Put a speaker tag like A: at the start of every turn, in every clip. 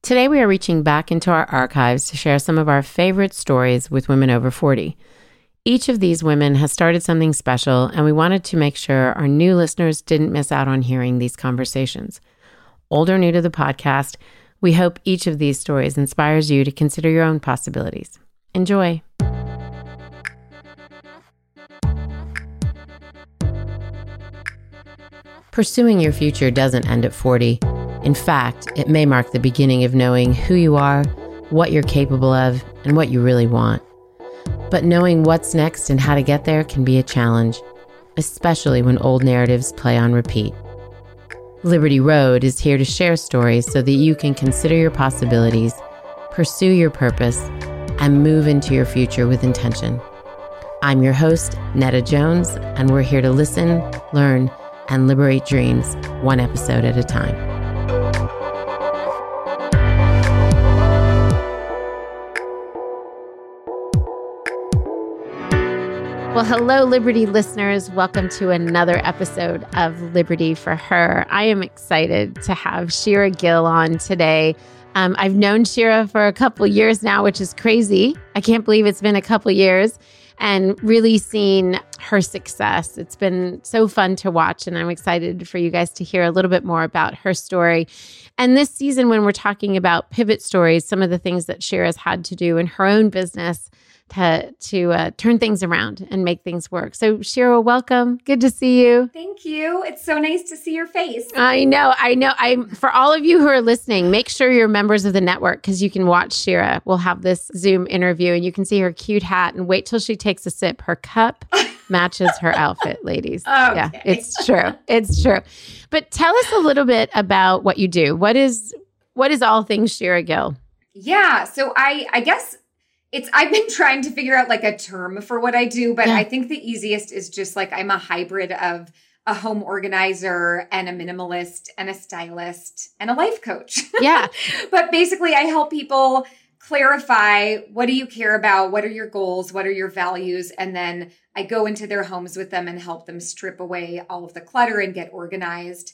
A: Today, we are reaching back into our archives to share some of our favorite stories with women over 40. Each of these women has started something special, and we wanted to make sure our new listeners didn't miss out on hearing these conversations. Old or new to the podcast, we hope each of these stories inspires you to consider your own possibilities. Enjoy. Pursuing your future doesn't end at 40. In fact, it may mark the beginning of knowing who you are, what you're capable of, and what you really want. But knowing what's next and how to get there can be a challenge, especially when old narratives play on repeat. Liberty Road is here to share stories so that you can consider your possibilities, pursue your purpose, and move into your future with intention. I'm your host, Netta Jones, and we're here to listen, learn, and liberate dreams one episode at a time. Well, hello, Liberty listeners. Welcome to another episode of Liberty for Her. I am excited to have Shira Gill on today. Um, I've known Shira for a couple years now, which is crazy. I can't believe it's been a couple years and really seen her success. It's been so fun to watch, and I'm excited for you guys to hear a little bit more about her story. And this season, when we're talking about pivot stories, some of the things that Shira's had to do in her own business to to uh, turn things around and make things work. So, Shira, welcome. Good to see you.
B: Thank you. It's so nice to see your face.
A: I know, I know. I for all of you who are listening, make sure you're members of the network because you can watch Shira. We'll have this Zoom interview, and you can see her cute hat. And wait till she takes a sip. Her cup matches her outfit, ladies.
B: Okay.
A: Yeah, it's true. It's true. But tell us a little bit about what you do. What is what is all things Shira Gill?
B: Yeah. So I I guess it's I've been trying to figure out like a term for what I do, but
A: Yeah.
B: I think the easiest is just like I'm a hybrid of a home organizer and a minimalist and a stylist and a life coach.
A: Yeah.
B: but basically I help people clarify what do you care about, what are your goals, what are your values, and then I go into their homes with them and help them strip away all of the clutter and get organized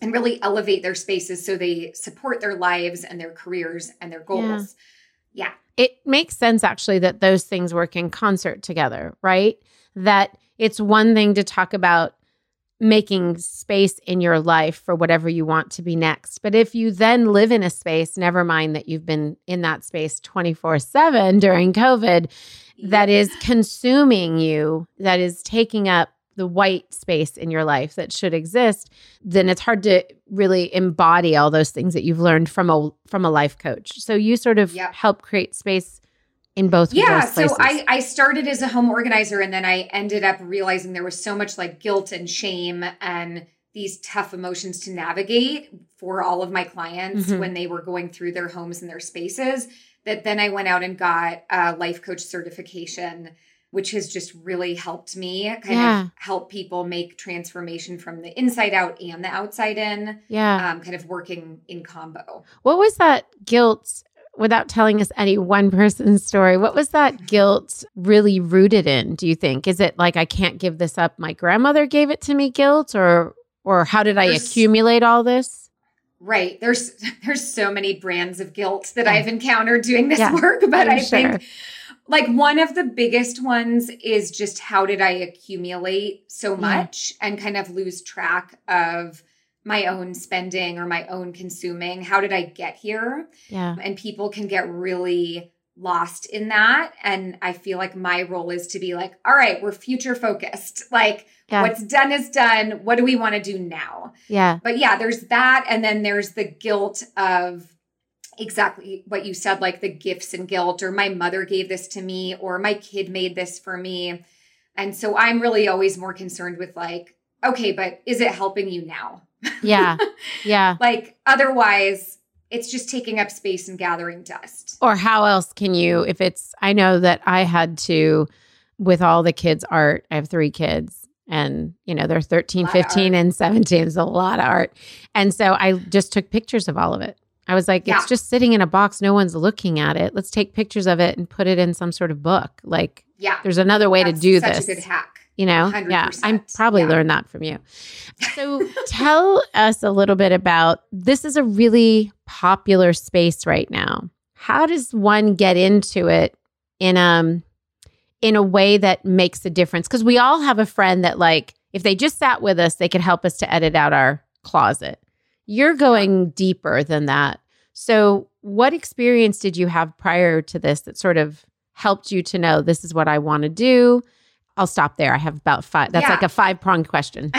B: and really elevate their spaces so they support their lives and their careers and their goals. Yeah.
A: It makes sense actually that those things work in concert together, right? That it's one thing to talk about making space in your life for whatever you want to be next. But if you then live in a space, never mind that you've been in that space 24 7 during COVID, that is consuming you, that is taking up the white space in your life that should exist, then it's hard to really embody all those things that you've learned from a from a life coach. So you sort of
B: Yep.
A: help create space in both of
B: yeah so. I, I started as a home organizer and then i ended up realizing there was so much like guilt and shame and these tough emotions to navigate for all of my clients
A: Mhm.
B: when they were going through their homes and their spaces that then i went out and got a life coach certification which has just really helped me kind
A: Yeah.
B: of help people make transformation from the inside out and the outside in,
A: Yeah.
B: um, kind of working in combo.
A: What was that guilt, without telling us any one person's story, what was that guilt really rooted in, do you think? Is it like I can't give this up? My grandmother gave it to me guilt or or how did I accumulate all this?
B: Right. There's there's so many brands of guilt that
A: Yeah.
B: I've encountered doing this
A: Yeah,
B: work, but
A: I'm
B: I
A: sure.
B: Like one of the biggest ones is just how did I accumulate so
A: Yeah.
B: much and kind of lose track of my own spending or my own consuming? How did I get here?
A: Yeah.
B: And people can get really lost in that. And I feel like my role is to be like, all right, we're future focused. Like,
A: Yeah.
B: what's done is done. What do we want to do now?
A: Yeah.
B: But yeah, there's that. And then there's the guilt of exactly what you said, like the gifts and guilt, or my mother gave this to me, or my kid made this for me. And so I'm really always more concerned with like, okay, but is it helping you now?
A: Yeah. Yeah.
B: Like, otherwise, it's just taking up space and gathering dust.
A: Or how else can you, if it's, I know that I had to, with all the kids' art, I have three kids and, you know, they're 13, 15, and 17. It's a lot of art. And so I just took pictures of all of it. I was like,
B: Yeah.
A: it's just sitting in a box. No one's looking at it. Let's take pictures of it and put it in some sort of book. Like,
B: Yeah.
A: there's another way
B: That's
A: to do
B: such
A: this.
B: a good hack.
A: You know, yeah, I probably
B: yeah.
A: learned that from you. So tell us a little bit about this is a really popular space right now. How does one get into it in um in a way that makes a difference? Because we all have a friend that like if they just sat with us, they could help us to edit out our closet. You're going deeper than that. So what experience did you have prior to this that sort of helped you to know this is what I want to do? I'll stop there. I have about five. That's
B: Yeah.
A: like a five pronged question.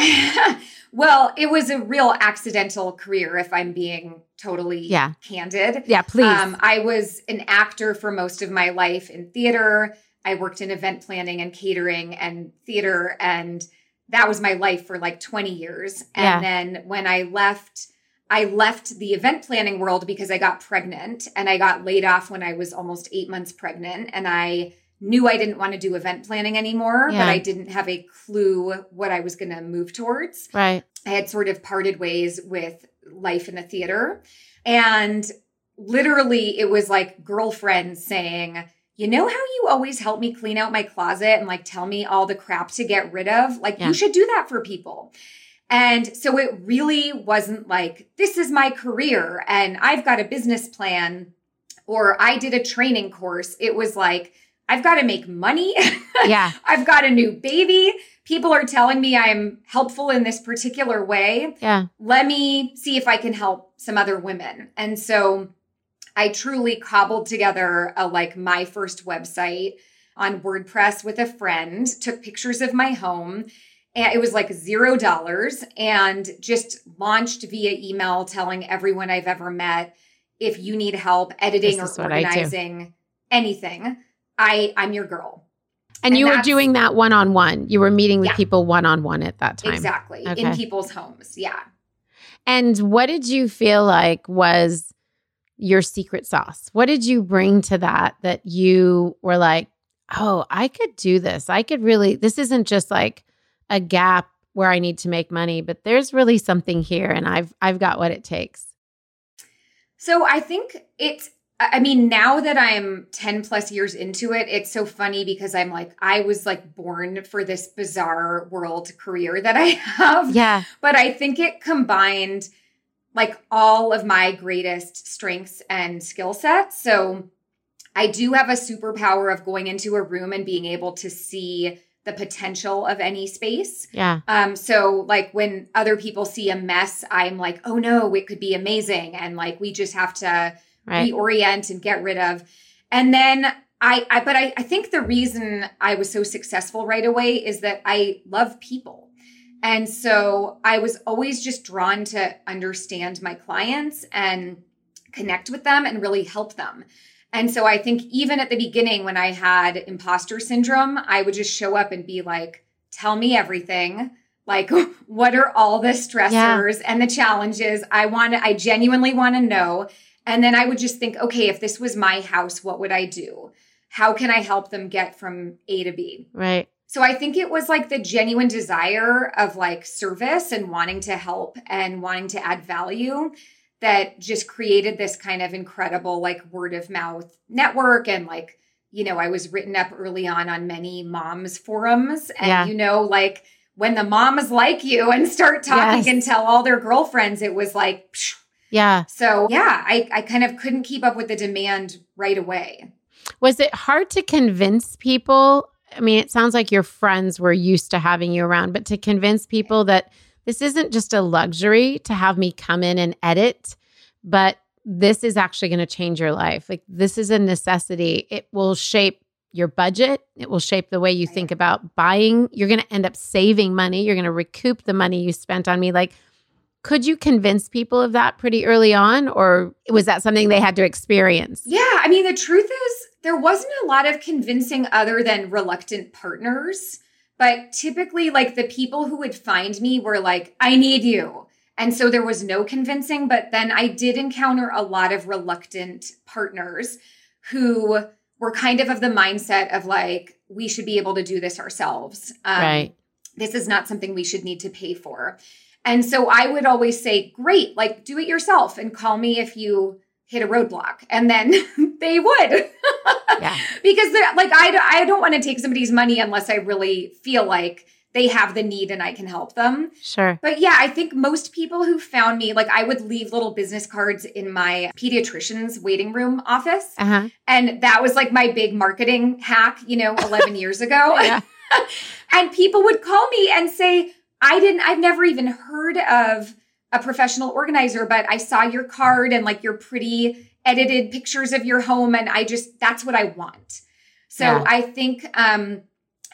B: well, it was a real accidental career, if I'm being totally
A: Yeah.
B: candid.
A: Yeah, please.
B: Um, I was an actor for most of my life in theater. I worked in event planning and catering and theater, and that was my life for like 20 years. And
A: Yeah.
B: then when I left, I left the event planning world because I got pregnant and I got laid off when I was almost eight months pregnant. And I knew I didn't want to do event planning anymore,
A: Yeah.
B: but I didn't have a clue what I was going to move towards.
A: right.
B: I had sort of parted ways with life in the theater. And literally, it was like girlfriends saying, You know how you always help me clean out my closet and like tell me all the crap to get rid of? Like,
A: Yeah.
B: you should do that for people. And so it really wasn't like, This is my career and I've got a business plan or I did a training course. It was like, I've got to make money.
A: Yeah.
B: I've got a new baby. People are telling me I'm helpful in this particular way.
A: Yeah.
B: Let me see if I can help some other women. And so I truly cobbled together a like my first website on WordPress with a friend, took pictures of my home. And it was like zero dollars and just launched via email telling everyone I've ever met if you need help editing or
A: I
B: organizing anything, I I'm your girl.
A: And,
B: And
A: you were doing that one on one. You were meeting with
B: Yeah.
A: people one on one at that time.
B: Exactly.
A: Okay.
B: In people's homes. Yeah.
A: And what did you feel like was your secret sauce? What did you bring to that that you were like, oh, I could do this. I could really, this isn't just like a gap where I need to make money, but there's really something here and I've I've got what it takes.
B: So I think it's, I mean, now that I'm 10 plus years into it, it's so funny because I'm like, I was like born for this bizarre world career that I have.
A: Yeah.
B: But I think it combined like all of my greatest strengths and skill sets. So I do have a superpower of going into a room and being able to see the potential of any space.
A: Yeah.
B: Um, so like when other people see a mess, I'm like, oh no, it could be amazing. And like we just have to
A: Right.
B: reorient and get rid of. And then I, I but I, I think the reason I was so successful right away is that I love people. And so I was always just drawn to understand my clients and connect with them and really help them. And so I think even at the beginning when I had imposter syndrome, I would just show up and be like, tell me everything. Like, what are all the stressors and the challenges? I want to, I genuinely want to know. And then I would just think, okay, if this was my house, what would I do? how can I help them get from A to B?
A: Right.
B: So I think it was like the genuine desire of like service and wanting to help and wanting to add value that just created this kind of incredible like word of mouth network and like you know I was written up early on on many moms forums and
A: Yeah.
B: you know like when the moms like you and start talking
A: Yes.
B: and tell all their girlfriends it was like psh.
A: Yeah.
B: so yeah I I kind of couldn't keep up with the demand right away.
A: Was it hard to convince people? I mean, it sounds like your friends were used to having you around, but to convince people that this isn't just a luxury to have me come in and edit, but this is actually going to change your life. Like, this is a necessity. It will shape your budget, it will shape the way you think about buying. You're going to end up saving money, you're going to recoup the money you spent on me. Like, could you convince people of that pretty early on, or was that something they had to experience?
B: Yeah, I mean, the truth is, there wasn't a lot of convincing other than reluctant partners. But typically, like the people who would find me were like, I need you. And so there was no convincing. But then I did encounter a lot of reluctant partners who were kind of of the mindset of like, we should be able to do this ourselves. Um,
A: right.
B: this is not something we should need to pay for. And so I would always say, great, like do it yourself and call me if you hit a roadblock. And then they would.
A: Yeah.
B: because they're like, I, I don't want to take somebody's money unless I really feel like they have the need and I can help them.
A: Sure.
B: But yeah, I think most people who found me, like I would leave little business cards in my pediatrician's waiting room office.
A: Uh huh.
B: And that was like my big marketing hack, you know, 11 years ago. And people would call me and say, I didn't, I've never even heard of a professional organizer, but I saw your card and like your pretty edited pictures of your home. And I just, that's what I want. So
A: Yeah.
B: I think, um,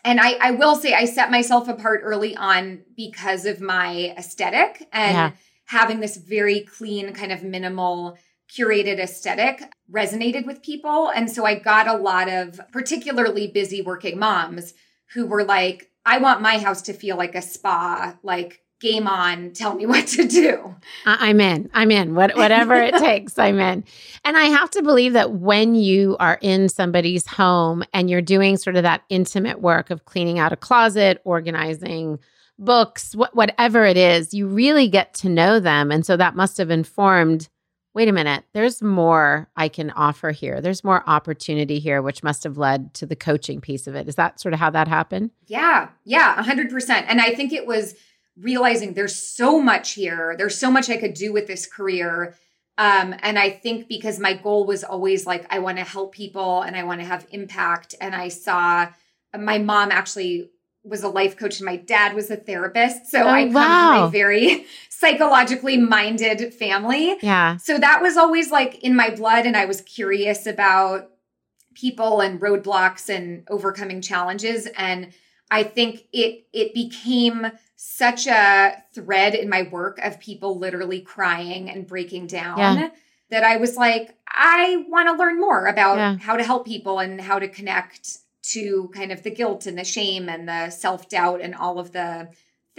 B: and I, I will say I set myself apart early on because of my aesthetic and
A: Yeah.
B: having this very clean, kind of minimal, curated aesthetic resonated with people. And so I got a lot of particularly busy working moms who were like, I want my house to feel like a spa, like game on, tell me what to do.
A: I- I'm in. I'm in. What, whatever it takes, I'm in. And I have to believe that when you are in somebody's home and you're doing sort of that intimate work of cleaning out a closet, organizing books, wh- whatever it is, you really get to know them. And so that must have informed wait a minute, there's more I can offer here. There's more opportunity here, which must have led to the coaching piece of it. Is that sort of how that happened?
B: Yeah, yeah, 100%. And I think it was realizing there's so much here. There's so much I could do with this career. Um, and I think because my goal was always like, I want to help people and I want to have impact. And I saw my mom actually was a life coach and my dad was a therapist. So
A: Oh,
B: I come
A: wow.
B: from a very psychologically minded family.
A: Yeah.
B: So that was always like in my blood. And I was curious about people and roadblocks and overcoming challenges. And I think it it became such a thread in my work of people literally crying and breaking down
A: Yeah.
B: that I was like, I want to learn more about
A: Yeah.
B: how to help people and how to connect to kind of the guilt and the shame and the self-doubt and all of the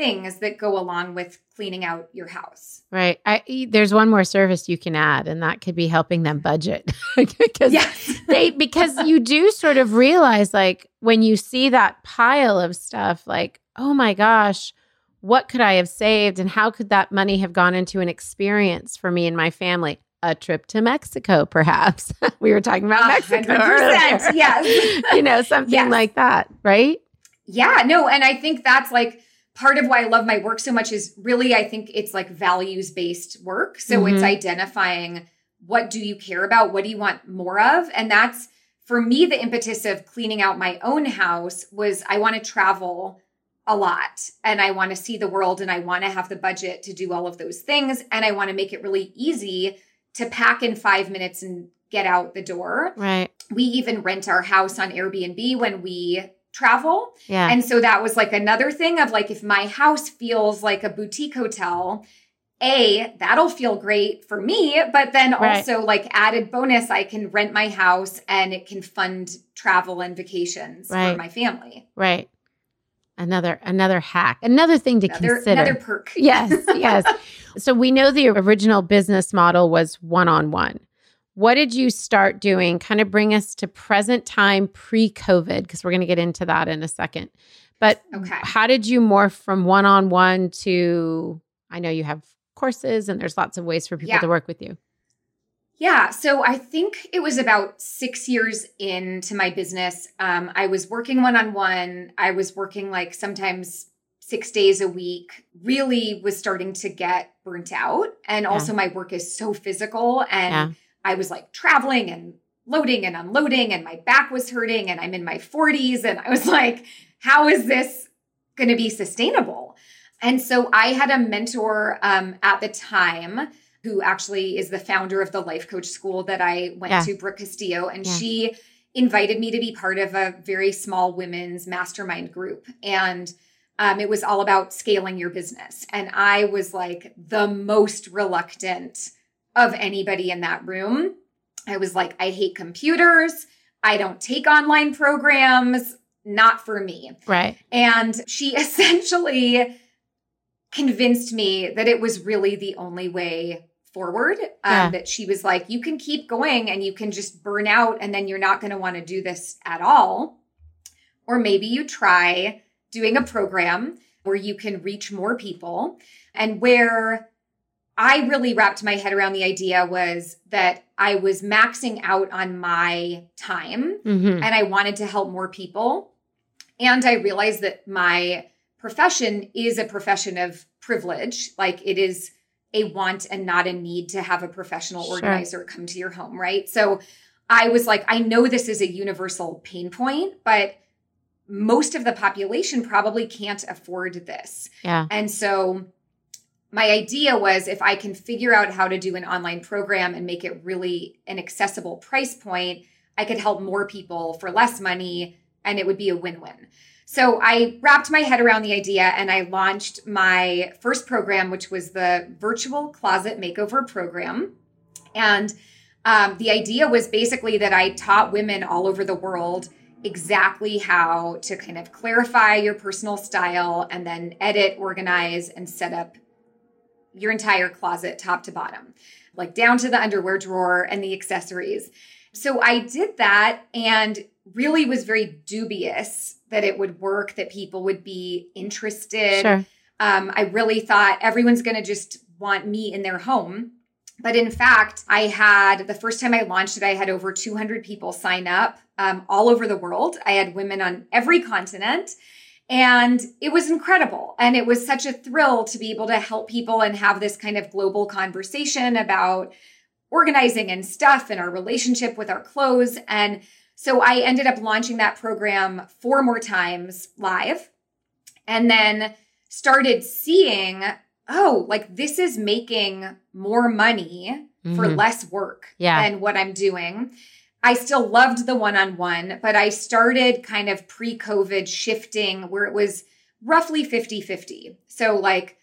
B: things that go along with cleaning out your house.
A: Right. I, there's one more service you can add, and that could be helping them budget. because
B: Yes.
A: they because you do sort of realize like when you see that pile of stuff, like, oh my gosh, what could I have saved? And how could that money have gone into an experience for me and my family? A trip to Mexico, perhaps. we were talking about Mexico.
B: hundred percent,
A: earlier.
B: yes.
A: you know, something
B: Yes.
A: like that, right?
B: Yeah, no, and I think that's like part of why I love my work so much is really I think it's like values based work. So it's
A: Mhm.
B: identifying what do you care about, what do you want more of, and that's for me the impetus of cleaning out my own house was I want to travel a lot and I want to see the world and I want to have the budget to do all of those things and I want to make it really easy to pack in 5 minutes and get out the door.
A: Right.
B: We even rent our house on Airbnb when we travel.
A: Yeah.
B: And so that was like another thing of like, if my house feels like a boutique hotel, A, that'll feel great for me. But then
A: Right.
B: also, like, added bonus, I can rent my house and it can fund travel and vacations
A: Right.
B: for my family.
A: right. Another another hack. Another thing to
B: Another,
A: consider.
B: another perk.
A: yes, yes. So we know the original business model was one on one. What did you start doing? Kind of bring us to present time pre COVID, because we're going to get into that in a second. But
B: Okay.
A: how did you morph from one on one to, I know you have courses and there's lots of ways for people
B: Yeah.
A: to work with you.
B: Yeah, so I think it was about six years into my business. Um, I was working one on one. I was working like sometimes six days a week. Really was starting to get burnt out, and also my work is so physical. And
A: Yeah.
B: I was like traveling and loading and unloading, and my back was hurting, and I'm in my 40s, and I was like, how is this going to be sustainable? And so I had a mentor um, at the time who actually is the founder of the life coach school that I went
A: Yeah.
B: to, Brooke Castillo, and
A: Yeah.
B: she invited me to be part of a very small women's mastermind group. And um, it was all about scaling your business. And I was like the most reluctant of anybody in that room. I was like, I hate computers. I don't take online programs. Not for me.
A: Right.
B: And she essentially convinced me that it was really the only way forward. Um,
A: Yeah.
B: That she was like, you can keep going and you can just burn out and then you're not going to want to do this at all. Or maybe you try doing a program where you can reach more people and where I really wrapped my head around the idea was that I was maxing out on my time
A: hmm
B: and I wanted to help more people. And I realized that my profession is a profession of privilege. Like it is a want and not a need to have a professional
A: Sure.
B: organizer come to your home, right? So I was like, I know this is a universal pain point, but most of the population probably can't afford this.
A: Yeah.
B: And so my idea was if I can figure out how to do an online program and make it really an accessible price point, I could help more people for less money and it would be a win win. So I wrapped my head around the idea and I launched my first program, which was the virtual closet makeover program. And um, the idea was basically that I taught women all over the world exactly how to kind of clarify your personal style and then edit, organize, and set up your entire closet top to bottom, like down to the underwear drawer and the accessories. So I did that and really was very dubious that it would work, that people would be interested.
A: Sure.
B: Um, I really thought everyone's going to just want me in their home. But in fact, I had the first time I launched it, I had over 200 people sign up um, all over the world. I had women on every continent. And it was incredible. And it was such a thrill to be able to help people and have this kind of global conversation about organizing and stuff and our relationship with our clothes. And so I ended up launching that program four more times live and then started seeing, oh, like this is making more money for
A: Mhm.
B: less work
A: Yeah.
B: than what I'm doing. I still loved the one on one, but I started kind of pre COVID shifting where it was roughly 50 50. So, like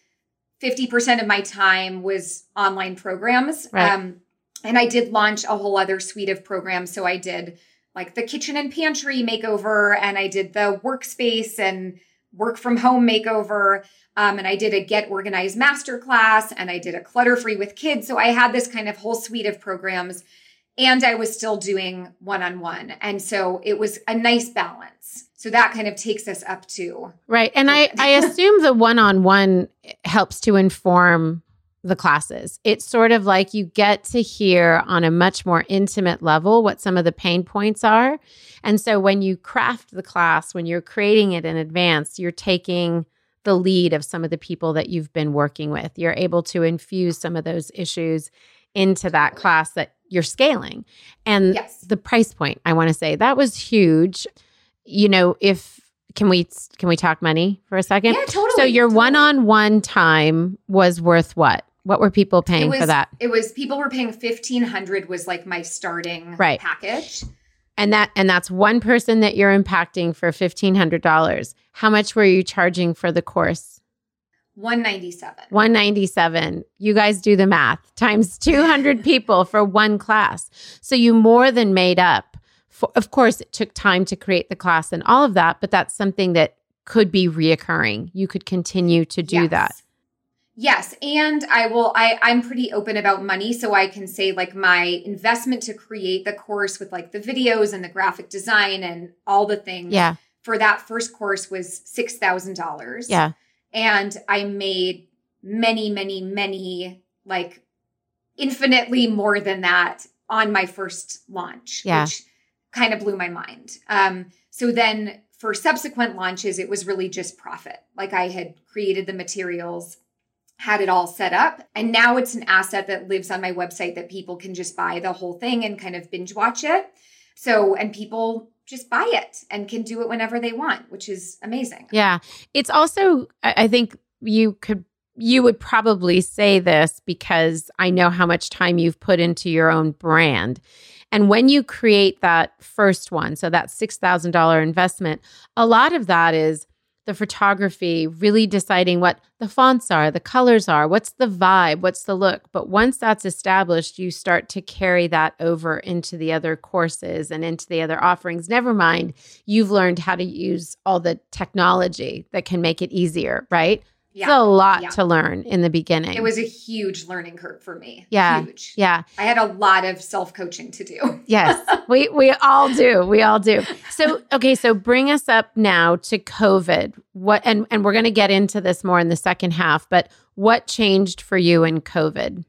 B: 50% of my time was online programs.
A: Right.
B: Um, and I did launch a whole other suite of programs. So, I did like the kitchen and pantry makeover, and I did the workspace and work from home makeover. Um, and I did a get organized masterclass and I did a clutter free with kids. So I had this kind of whole suite of programs and I was still doing one on one. And so it was a nice balance. So that kind of takes us up to
A: Right. And I, I assume the one on one helps to inform the classes. It's sort of like you get to hear on a much more intimate level what some of the pain points are. And so when you craft the class, when you're creating it in advance, you're taking the lead of some of the people that you've been working with. You're able to infuse some of those issues into that class that you're scaling. And
B: Yes.
A: the price point, I want to say, that was huge. You know, if can we can we talk money for a second?
B: Yeah, totally,
A: So your
B: totally.
A: one-on-one time was worth what? What were people paying
B: was,
A: for that?
B: It was people were paying fifteen hundred was like my starting
A: Right.
B: package.
A: And that and that's one person that you're impacting for $1500. How much were you charging for the course?
B: One ninety seven.
A: 197. You guys do the math. Times 200 people for one class. So you more than made up. For, of course, it took time to create the class and all of that, but that's something that could be reoccurring. You could continue to do that.
B: Yes, and I will I I'm pretty open about money so I can say like my investment to create the course with like the videos and the graphic design and all the things.
A: Yeah.
B: For that first course was $6,000.
A: Yeah.
B: And I made many many many like infinitely more than that on my first launch,
A: Yeah.
B: which kind of blew my mind. Um so then for subsequent launches it was really just profit. Like I had created the materials had it all set up. And now it's an asset that lives on my website that people can just buy the whole thing and kind of binge watch it. So, and people just buy it and can do it whenever they want, which is amazing.
A: Yeah. It's also, I think you could, you would probably say this because I know how much time you've put into your own brand. And when you create that first one, so that $6,000 investment, a lot of that is the photography, really deciding what the fonts are, the colors are, what's the vibe, what's the look. But once that's established, you start to carry that over into the other courses and into the other offerings. Never mind, you've learned how to use all the technology that can make it easier, right? It's a lot
B: yeah.
A: to learn in the beginning.
B: It was a huge learning curve for me.
A: Yeah.
B: Huge.
A: yeah.
B: I had a lot of self coaching to do.
A: Yes, we we all do. We all do. So okay, so bring us up now to COVID. What and and we're going to get into this more in the second half, but what changed for you in COVID?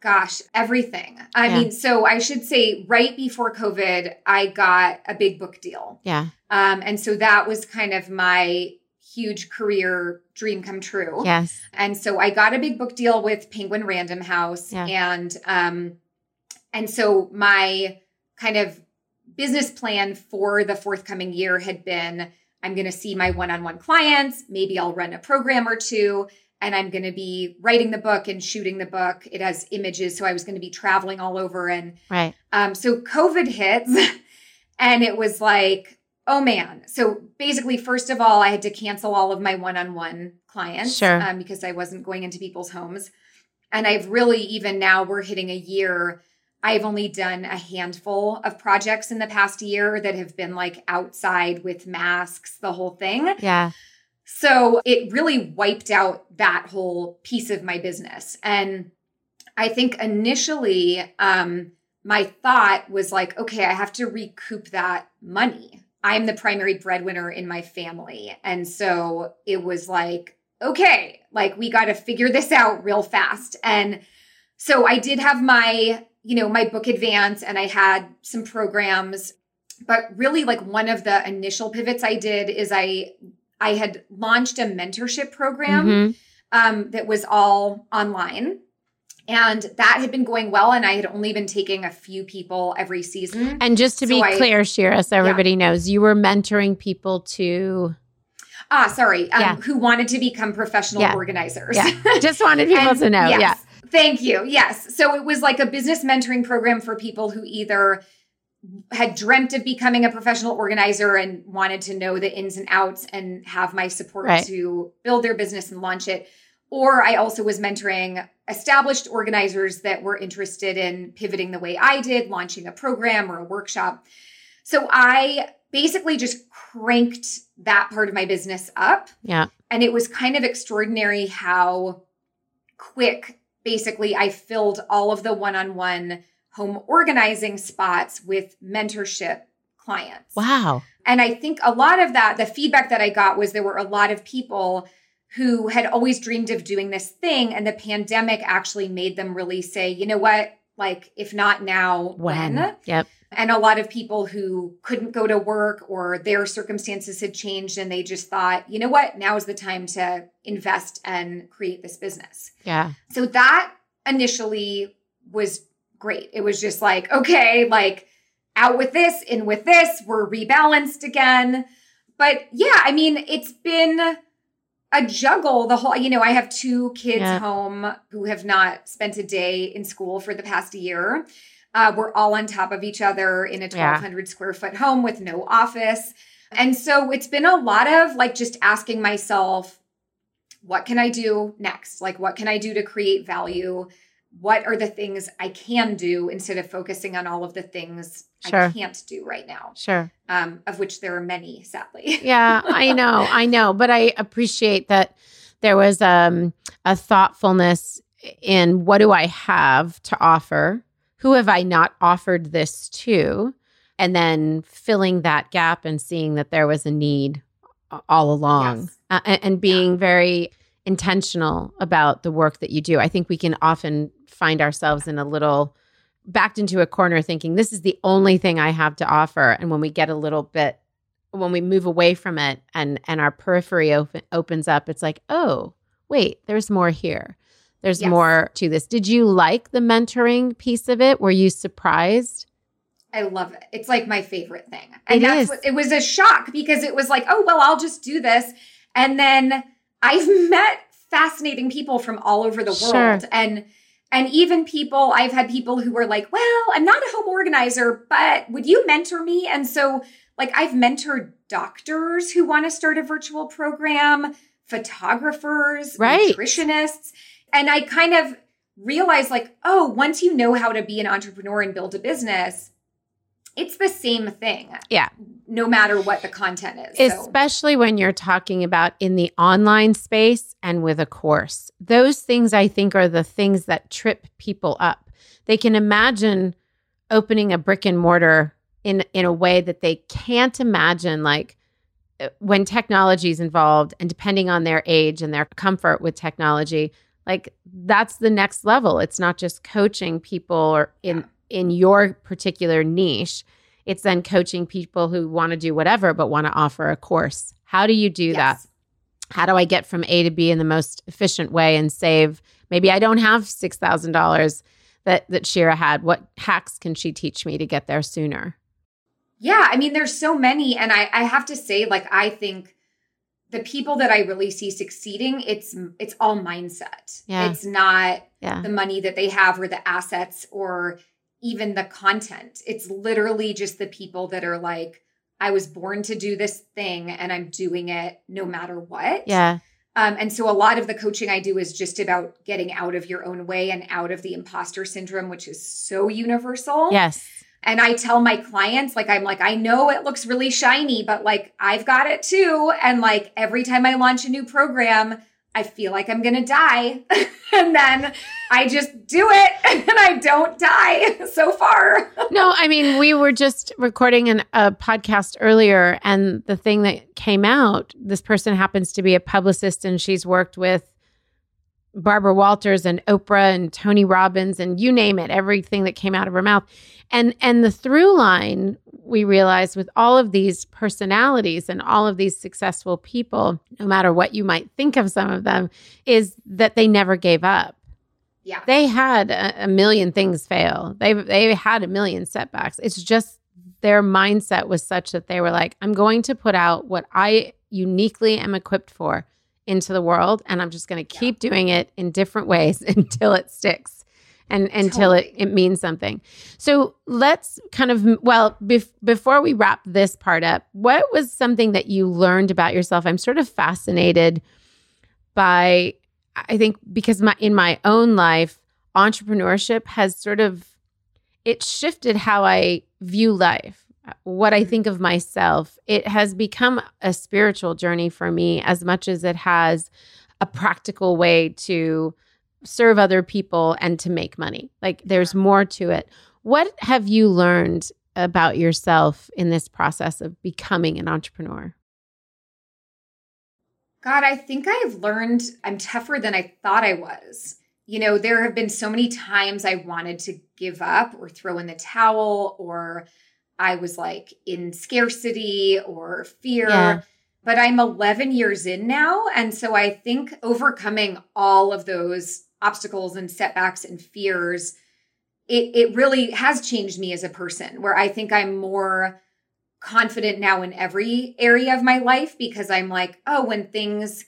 B: Gosh, everything. I
A: Yeah.
B: mean, so I should say right before COVID, I got a big book deal.
A: Yeah.
B: Um, and so that was kind of my huge career dream come true.
A: Yes.
B: And so I got a big book deal with Penguin Random House
A: Yeah.
B: and um and so my kind of business plan for the forthcoming year had been I'm going to see my one-on-one clients, maybe I'll run a program or two and I'm going to be writing the book and shooting the book. It has images so I was going to be traveling all over and
A: Right.
B: um, so COVID hits, and it was like, oh man. So basically, first of all, I had to cancel all of my one-on-one clients,
A: Sure.
B: um, because I wasn't going into people's homes. And I've really even now we're hitting a year. I've only done a handful of projects in the past year that have been like outside with masks, the whole thing.
A: Yeah.
B: So it really wiped out that whole piece of my business. And I think initially, um, my thought was like, okay, I have to recoup that money. I'm the primary breadwinner in my family. And so it was like, okay, like we got to figure this out real fast. And so I did have my, you know, my book advance and I had some programs, but really like one of the initial pivots I did is I I had launched a mentorship program
A: Mhm.
B: um, that was all online. And that had been going well. And I had only been taking a few people every season.
A: And just to
B: So
A: be
B: I-
A: clear, Shira, so everybody knows, you were mentoring people to
B: Ah, sorry, um,
A: Yeah.
B: who wanted to become professional
A: Yeah.
B: organizers.
A: Yeah. Just wanted people
B: And
A: to know.
B: yes,
A: Yeah.
B: Thank you. Yes. So it was like a business mentoring program for people who either had dreamt of becoming a professional organizer and wanted to know the ins and outs and have my support
A: Right.
B: to build their business and launch it. Or I also was mentoring established organizers that were interested in pivoting the way I did, launching a program or a workshop. So I basically just cranked that part of my business up.
A: Yeah.
B: And it was kind of extraordinary how quick, basically, I filled all of the one on one home organizing spots with mentorship clients.
A: Wow.
B: And I think a lot of that, the feedback that I got was there were a lot of people who had always dreamed of doing this thing. And the pandemic actually made them really say, you know what? Like, if not now,
A: When?
B: when?
A: Yep.
B: And a lot of people who couldn't go to work or their circumstances had changed and they just thought, you know what? Now is the time to invest and create this business.
A: Yeah.
B: So that initially was great. It was just like, okay, like out with this, in with this, we're rebalanced again. But yeah, I mean, it's been a juggle the whole, you know, I have two kids
A: Yeah.
B: home who have not spent a day in school for the past year. Uh, we're all on top of each other in a
A: Yeah.
B: 1200 square foot home with no office. And so it's been a lot of like just asking myself, what can I do next? Like, what can I do to create value? What are the things I can do instead of focusing on all of the things I can't do right now?
A: Sure.
B: Um, of which there are many, sadly.
A: Yeah, I know. I know. But I appreciate that There was um, a thoughtfulness in what do I have to offer? Who have I not offered this to? And then filling that gap and seeing that there was a need all along
B: Yes.
A: uh, and, and being very intentional about the work that you do. I think we can often find ourselves in a little backed into a corner thinking this is the only thing I have to offer. And when we get a little bit, when we move away from it and and our periphery open, opens up, it's like, oh, wait, there's more here. There's
B: Yes.
A: more to this. Did you like the mentoring piece of it? Were you surprised?
B: I love it. It's like my favorite thing. And
A: It
B: that's
A: is.
B: what it was a shock because it was like, oh, well, I'll just do this. And then I've met fascinating people from all over the world. And and even people, I've had people who were like, well, I'm not a home organizer, but would you mentor me? And so like I've mentored doctors who want to start a virtual program, photographers,
A: Right.
B: nutritionists. And I kind of realized like, oh, once you know how to be an entrepreneur and build a business, it's the same thing.
A: Yeah.
B: No matter what the content is. So,
A: especially when you're talking about in the online space and with a course. Those things I think are the things that trip people up. They can imagine opening a brick and mortar in in a way that they can't imagine like uh, when technology is involved and depending on their age and their comfort with technology like that's the next level it's not just coaching people or in in your particular niche it's then coaching people who want to do whatever but want to offer a course how do you do that how do I get from A to B in the most efficient way and save? Maybe I don't have six thousand dollars that that Shira had. What hacks can she teach me to get there sooner?
B: Yeah, I mean, there's so many, and I I have to say, like, I think the people that I really see succeeding, it's it's all mindset.
A: Yeah.
B: It's not
A: Yeah,
B: the money that they have or the assets or even the content. It's literally just the people that are like, I was born to do this thing and I'm doing it no matter what.
A: yeah,
B: Um, and so a lot of the coaching I do is just about getting out of your own way and out of the imposter syndrome, which is so universal.
A: yes,
B: And I tell my clients, like, I'm like, I know it looks really shiny, but like, I've got it too. And like, every time I launch a new program, I feel like I'm going to die. and then I just do it and I don't die so far.
A: no, I mean, we were just recording an, a podcast earlier, and the thing that came out, this person happens to be a publicist, and she's worked with Barbara Walters and Oprah and Tony Robbins and you name it, everything that came out of her mouth. And and the through line we realized with all of these personalities and all of these successful people, no matter what you might think of some of them, is that they never gave up
B: Yeah.
A: they had a, a million things fail. They they had a million setbacks. It's just their mindset was such that they were like, I'm going to put out what I uniquely am equipped for into the world, and I'm just going to keep doing it in different ways until it sticks and until it, it means something. So let's kind of well bef- before we wrap this part up, what was something that you learned about yourself? I'm sort of fascinated by I think because my in my own life, entrepreneurship has sort of it shifted how I view life, what I mm-hmm. think of myself. It has become a spiritual journey for me as much as it has a practical way to serve other people and to make money. Like there's more to it. What have you learned about yourself in this process of becoming an entrepreneur?
B: God, I think I've learned I'm tougher than I thought I was. You know, there have been so many times I wanted to give up or throw in the towel, or I was like in scarcity or fear.
A: Yeah.
B: But I'm 11 years in now. And so I think overcoming all of those obstacles and setbacks and fears, it, it really has changed me as a person where I think I'm more confident now in every area of my life because I'm like, oh, when things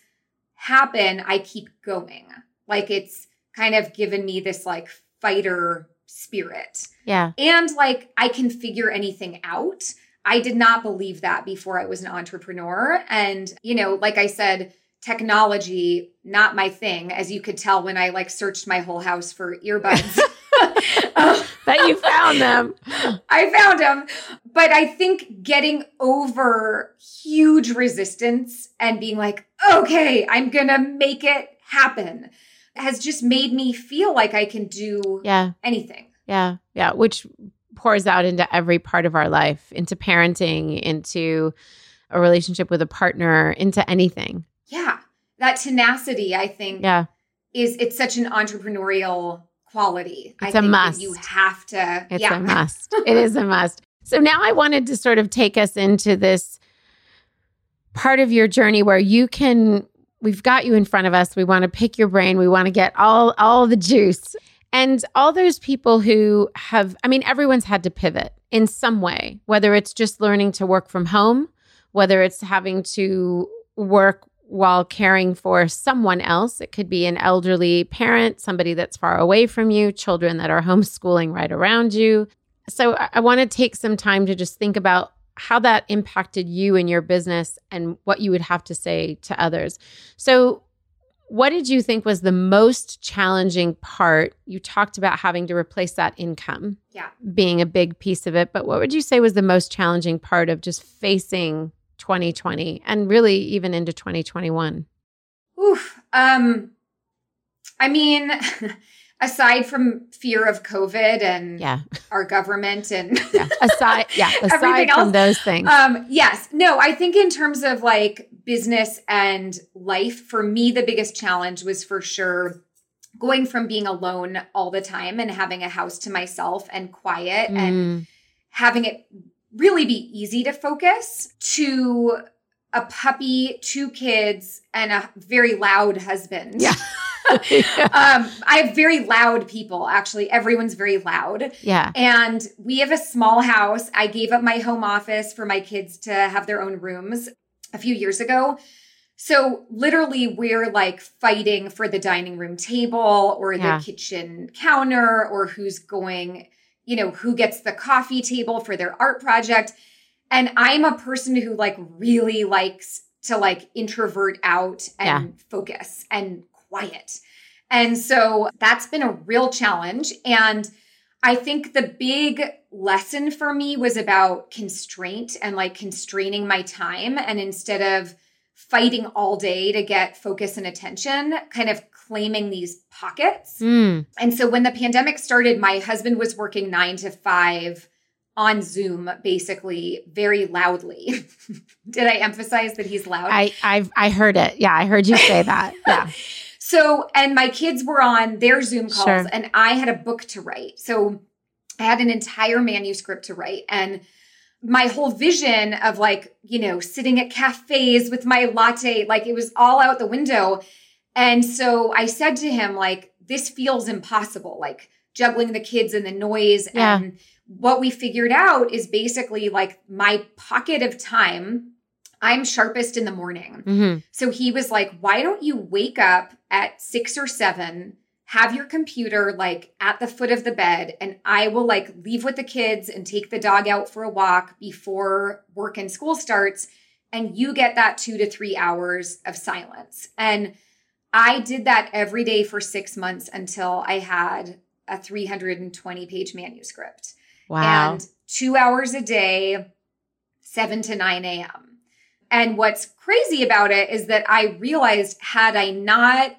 B: happen, I keep going. Like it's kind of given me this like fighter spirit.
A: Yeah.
B: And like I can figure anything out. I did not believe that before I was an entrepreneur. And, you know, like I said, technology not my thing as you could tell when I like searched my whole house for earbuds.
A: Um, that you found them.
B: I found them. But I think getting over huge resistance and being like, okay, I'm going to make it happen has just made me feel like I can do
A: yeah.
B: anything.
A: Yeah. Yeah. Which pours out into every part of our life, into parenting, into a relationship with a partner, into anything.
B: Yeah. That tenacity, I think,
A: yeah.
B: is it's such an entrepreneurial quality.
A: It's
B: I
A: a
B: think
A: must.
B: You have to.
A: It's
B: yeah.
A: a must. it is a must. So now I wanted to sort of take us into this part of your journey where you can we've got you in front of us. We want to pick your brain. We want to get all all the juice. And all those people who have I mean everyone's had to pivot in some way, whether it's just learning to work from home, whether it's having to work while caring for someone else. It could be an elderly parent, somebody that's far away from you, children that are homeschooling right around you. So I, I want to take some time to just think about how that impacted you and your business and what you would have to say to others. So, what did you think was the most challenging part? You talked about having to replace that income,
B: Yeah.
A: being a big piece of it, but what would you say was the most challenging part of just facing 2020 and really even into 2021?
B: Oof. Um, I mean, aside from fear of COVID and
A: Yeah.
B: our government and
A: Yeah. Aside, yeah, aside from
B: else,
A: those things.
B: um, yes, no, I think in terms of like business and life, for me, the biggest challenge was for sure going from being alone all the time and having a house to myself and quiet and
A: Mm,
B: having it really be easy to focus to a puppy, two kids, and a very loud husband.
A: Yeah.
B: um, I have very loud people, actually. Everyone's very loud.
A: yeah.
B: And we have a small house. I gave up my home office for my kids to have their own rooms a few years ago. So literally we're like fighting for the dining room table or
A: Yeah.
B: the kitchen counter or who's going, you know, who gets the coffee table for their art project. And I'm a person who like really likes to like introvert out and focus and quiet. And so that's been a real challenge. And I think the big lesson for me was about constraint and like constraining my time. And instead of fighting all day to get focus and attention, kind of claiming these pockets.
A: Mm,
B: And so when the pandemic started, my husband was working nine to five on Zoom, basically very loudly. Did I emphasize that he's loud?
A: I I've I heard it. Yeah, I heard you say that. Yeah.
B: So, and my kids were on their Zoom calls,
A: Sure.
B: and I had a book to write. So, I had an entire manuscript to write. And my whole vision of like, you know, sitting at cafes with my latte, like it was all out the window. And so I said to him, like, this feels impossible, like juggling the kids and the noise.
A: Yeah.
B: And what we figured out is basically like my pocket of time. I'm sharpest in the morning.
A: hmm
B: So he was like, why don't you wake up at six or seven, have your computer like at the foot of the bed, and I will like leave with the kids and take the dog out for a walk before work and school starts. And you get that two to three hours of silence. And I did that every day for six months until I had a 320 page manuscript
A: Wow.
B: and two hours a day, 7 to 9 a.m. And what's crazy about it is that I realized had I not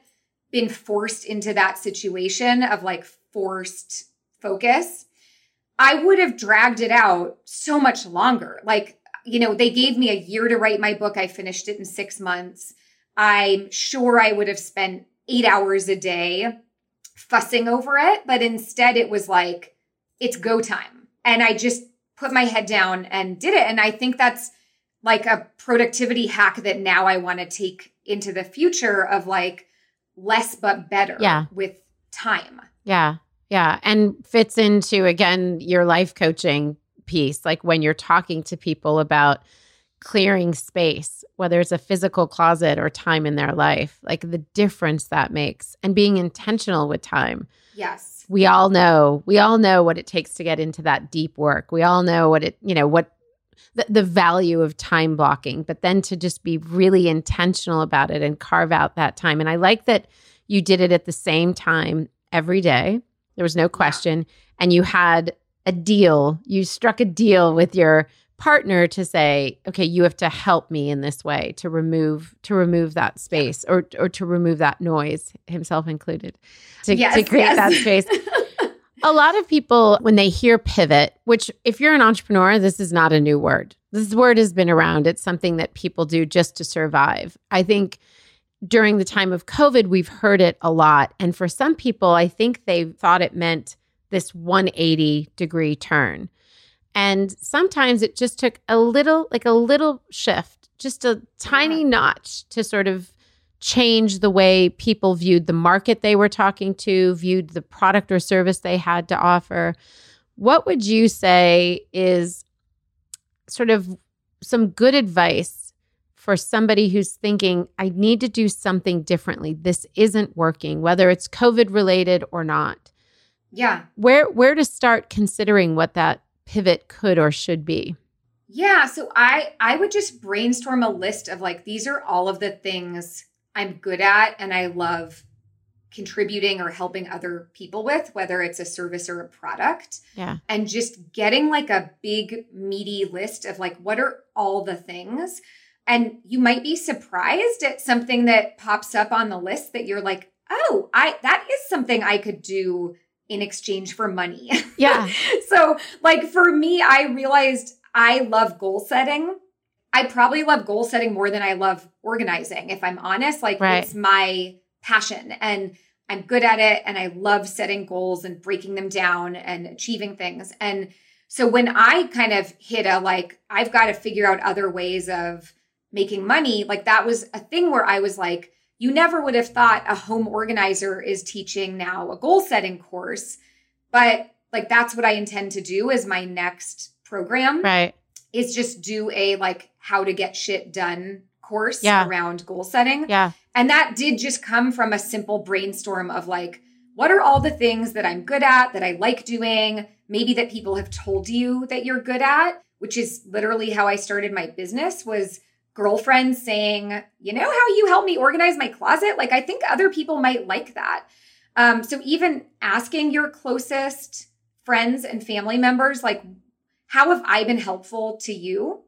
B: been forced into that situation of like forced focus, I would have dragged it out so much longer. Like, you know, they gave me a year to write my book. I finished it in six months. I'm sure I would have spent eight hours a day fussing over it, but instead it was like, it's go time. And I just put my head down and did it. And I think that's like a productivity hack that now I want to take into the future of like less but better
A: Yeah.
B: with time.
A: Yeah. Yeah. And fits into, again, your life coaching piece. Like when you're talking to people about clearing space, whether it's a physical closet or time in their life, like the difference that makes and being intentional with time.
B: Yes.
A: We all know, we all know what it takes to get into that deep work. We all know what it, you know, what the, the value of time blocking, but then to just be really intentional about it and carve out that time. And I like that you did it at the same time every day. There was no question. And you had a deal, you struck a deal with your partner to say okay you have to help me in this way to remove to remove that space or or to remove that noise himself included to,
B: Yes,
A: to create
B: yes.
A: that space. A lot of people when they hear pivot which if you're an entrepreneur this is not a new word. This word has been around. It's something that people do just to survive. I think during the time of covid we've heard it a lot. And for some people i think they thought it meant this 180 degree turn and sometimes it just took a little, like a little shift, just a tiny notch to sort of change the way people viewed the market they were talking to, viewed the product or service they had to offer. What would you say is sort of some good advice for somebody who's thinking, I need to do something differently? This isn't working, whether it's COVID related or not.
B: Yeah.
A: Where where to start considering what that pivot could or should be?
B: Yeah, so I I would just brainstorm a list of like these are all of the things I'm good at and I love contributing or helping other people with, whether it's a service or a product.
A: Yeah.
B: And just getting like a big meaty list of like what are all the things and you might be surprised at something that pops up on the list that you're like, "Oh, I that is something I could do in exchange for money."
A: Yeah.
B: so, like for me, I realized I love goal setting. I probably love goal setting more than I love organizing, if I'm honest. Like
A: Right.
B: it's my passion and I'm good at it. And I love setting goals and breaking them down and achieving things. And so when I kind of hit a like, I've got to figure out other ways of making money, like that was a thing where I was like, you never would have thought a home organizer is teaching now a goal setting course. But like that's what I intend to do as my next program
A: Right.
B: is just do a like how to get shit done course
A: Yeah.
B: around goal setting.
A: Yeah.
B: And that did just come from a simple brainstorm of like, what are all the things that I'm good at, that I like doing, maybe that people have told you that you're good at, which is literally how I started my business was girlfriends saying, you know how you help me organize my closet? Like I think other people might like that. Um, so even asking your closest friends and family members, like, how have I been helpful to you?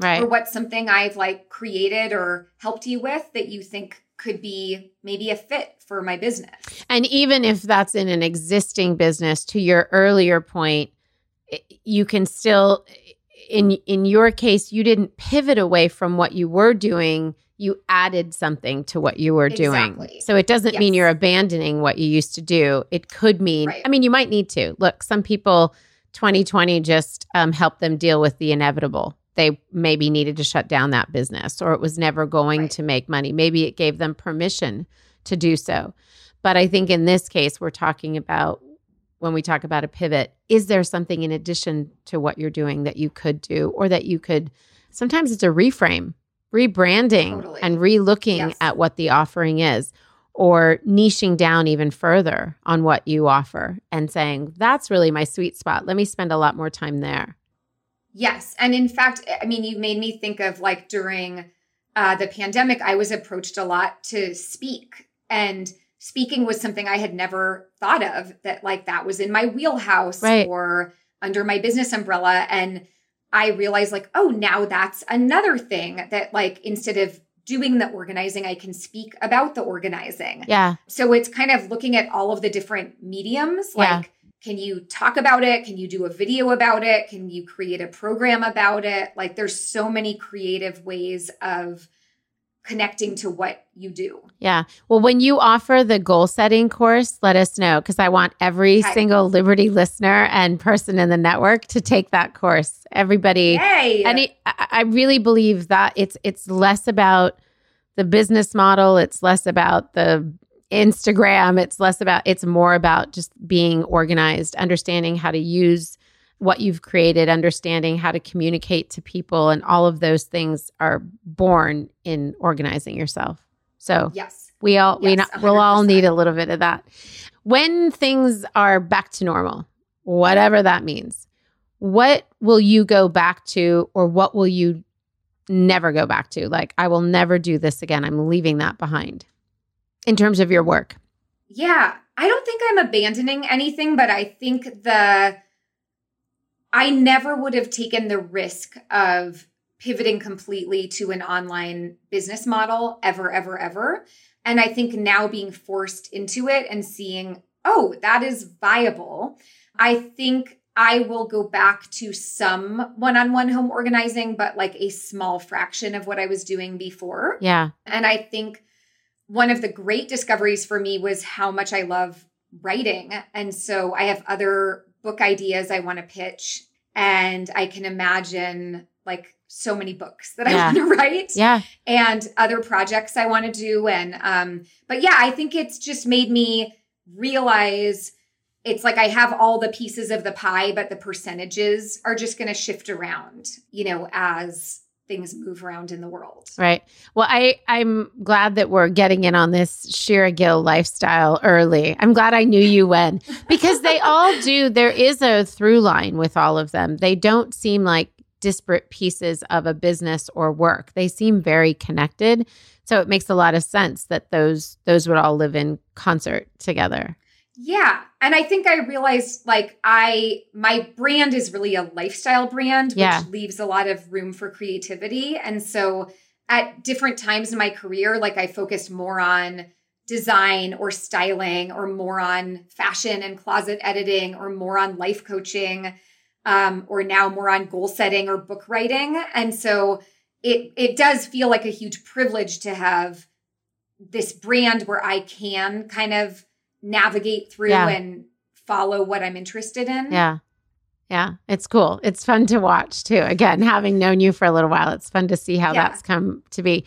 A: Right.
B: or what's something I've like created or helped you with that you think could be maybe a fit for my business.
A: And even if that's in an existing business, to your earlier point, you can still in in your case, you didn't pivot away from what you were doing. You added something to what you were doing. So it doesn't mean you're abandoning what you used to do. It could mean,
B: Right.
A: I mean, you might need to. Look, some people, 2020 just um, helped them deal with the inevitable. They maybe needed to shut down that business or it was never going
B: Right.
A: to make money. Maybe it gave them permission to do so. But I think in this case, we're talking about when we talk about a pivot, is there something in addition to what you're doing that you could do or that you could? Sometimes it's a reframe, rebranding,
B: Totally.
A: and relooking
B: Yes.
A: at what the offering is or niching down even further on what you offer and saying, that's really my sweet spot. Let me spend a lot more time there.
B: Yes. And in fact, I mean, you made me think of like during uh, the pandemic, I was approached a lot to speak. And speaking was something I had never thought of that, like, that was in my wheelhouse
A: Right.
B: or under my business umbrella. And I realized, like, oh, now that's another thing that, like, instead of doing the organizing, I can speak about the organizing.
A: Yeah.
B: So it's kind of looking at all of the different mediums.
A: Yeah.
B: Like, can you talk about it? Can you do a video about it? Can you create a program about it? Like, there's so many creative ways of connecting to what you do.
A: Yeah. Well, when you offer the goal setting course, let us know because I want every
B: Okay.
A: single Liberty listener and person in the network to take that course. Everybody.
B: Yay!
A: And it, I I really believe that it's it's less about the business model, it's less about the Instagram, it's less about it's more about just being organized, understanding how to use what you've created, understanding how to communicate to people and all of those things are born in organizing yourself. So,
B: yes.
A: we all we
B: Yes,
A: not, we'll all need a little bit of that. When things are back to normal, whatever that means, what will you go back to or what will you never go back to? Like, I will never do this again. I'm leaving that behind in terms of your work.
B: Yeah. I don't think I'm abandoning anything, but I think the, I never would have taken the risk of pivoting completely to an online business model ever, ever, ever. And I think now being forced into it and seeing, oh, that is viable. I think I will go back to some one on one home organizing, but like a small fraction of what I was doing before.
A: Yeah.
B: And I think one of the great discoveries for me was how much I love writing. And so I have other book ideas I want to pitch. And I can imagine like so many books that
A: Yeah.
B: I want to write
A: Yeah.
B: and other projects I want to do. And, um, but yeah, I think it's just made me realize it's like I have all the pieces of the pie, but the percentages are just going to shift around, you know, as things move around in the world.
A: Right. Well, I I'm glad that we're getting in on this Shira Gill lifestyle early. I'm glad I knew you when because they all do. There is a through line with all of them. They don't seem like disparate pieces of a business or work. They seem very connected. So it makes a lot of sense that those those would all live in concert together.
B: Yeah. And I think I realized like I my brand is really a lifestyle brand, which
A: Yeah.
B: leaves a lot of room for creativity. And so at different times in my career, like I focused more on design or styling or more on fashion and closet editing or more on life coaching um, or now more on goal setting or book writing. And so it it does feel like a huge privilege to have this brand where I can kind of navigate through
A: Yeah.
B: and follow what I'm interested in.
A: Yeah. Yeah, it's cool. It's fun to watch too. Again, having known you for a little while, it's fun to see how
B: Yeah.
A: that's come to be.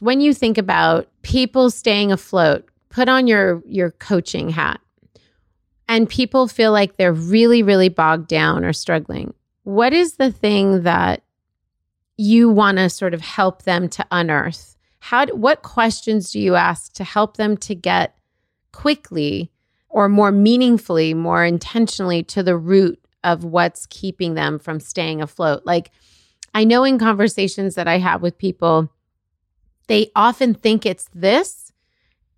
A: When you think about people staying afloat, put on your your coaching hat. And people feel like they're really really bogged down or struggling. What is the thing that you want to sort of help them to unearth? How what questions do you ask to help them to get quickly or more meaningfully, more intentionally to the root of what's keeping them from staying afloat. Like, I know in conversations that I have with people, they often think it's this,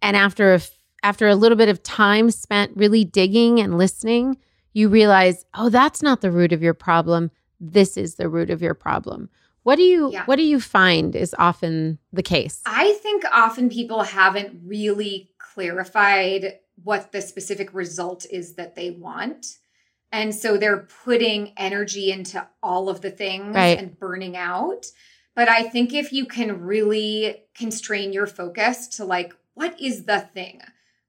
A: and after a after a little bit of time spent really digging and listening, you realize, oh, that's not the root of your problem. This is the root of your problem. What do you
B: Yeah.
A: what do you find is often the case?
B: I think often people haven't really clarified what the specific result is that they want. And so they're putting energy into all of the things
A: Right.
B: and burning out. But I think if you can really constrain your focus to like, what is the thing?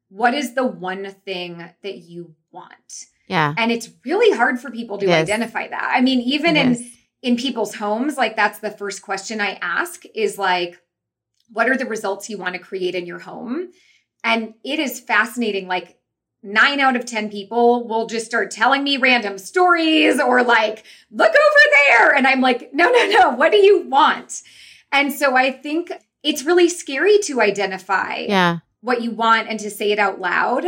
B: What is the one thing that you want?
A: Yeah.
B: And it's really hard for people to identify that. I mean, even
A: It
B: in
A: is.
B: in people's homes, like that's the first question I ask is like, what are the results you want to create in your home? And it is fascinating. Like nine out of 10 people will just start telling me random stories or like, look over there. And I'm like, no, no, no. What do you want? And so I think it's really scary to identify
A: Yeah.
B: what you want and to say it out loud.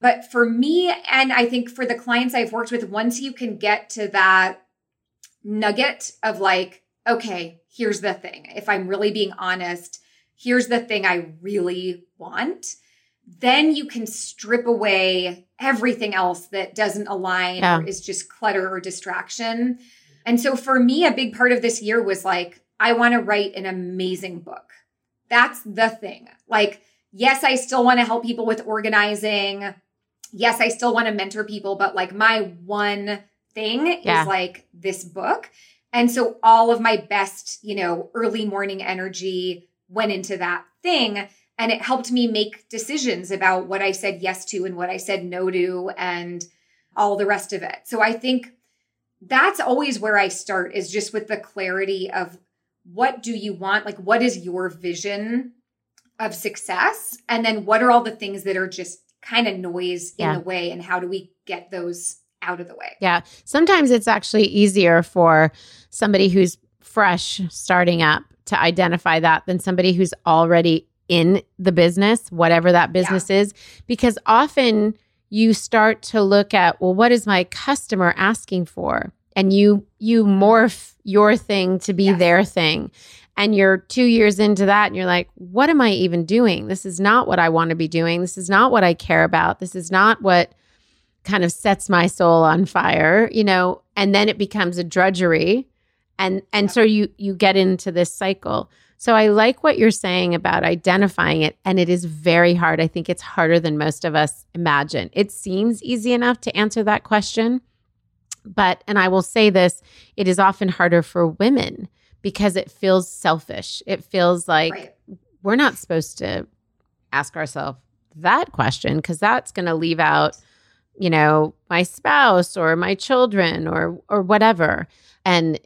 B: But for me, and I think for the clients I've worked with, once you can get to that nugget of like, okay, here's the thing. If I'm really being honest, here's the thing I really want. Then you can strip away everything else that doesn't align
A: Yeah.
B: or is just clutter or distraction. And so for me, a big part of this year was like, I want to write an amazing book. That's the thing. Like, yes, I still want to help people with organizing. Yes, I still want to mentor people, but like my one thing
A: Yeah.
B: is like this book. And so all of my best, you know, early morning energy went into that thing. And it helped me make decisions about what I said yes to and what I said no to and all the rest of it. So I think that's always where I start is just with the clarity of what do you want? Like, what is your vision of success? And then what are all the things that are just kind of noise in
A: Yeah.
B: the way? And how do we get those out of the way?
A: Yeah. Sometimes it's actually easier for somebody who's fresh starting up to identify that than somebody who's already in the business, whatever that business is, because often you start to look at, well, what is my customer asking for? and you you morph your thing to be
B: Yes.
A: their thing. And you're 2 years into that and you're like what am I even doing? This is not what I want to be doing. This is not what I care about. This is not what kind of sets my soul on fire you know? And then it becomes a drudgery. And and so you you get into this cycle so i like what you're saying about identifying it and it is very hard. I think it's harder than most of us imagine. It seems easy enough to answer that question but and i will say this it is often harder for women because it feels selfish. It feels like
B: right.
A: we're not supposed to ask ourselves that question because that's going to leave out you know my spouse or my children or or whatever. And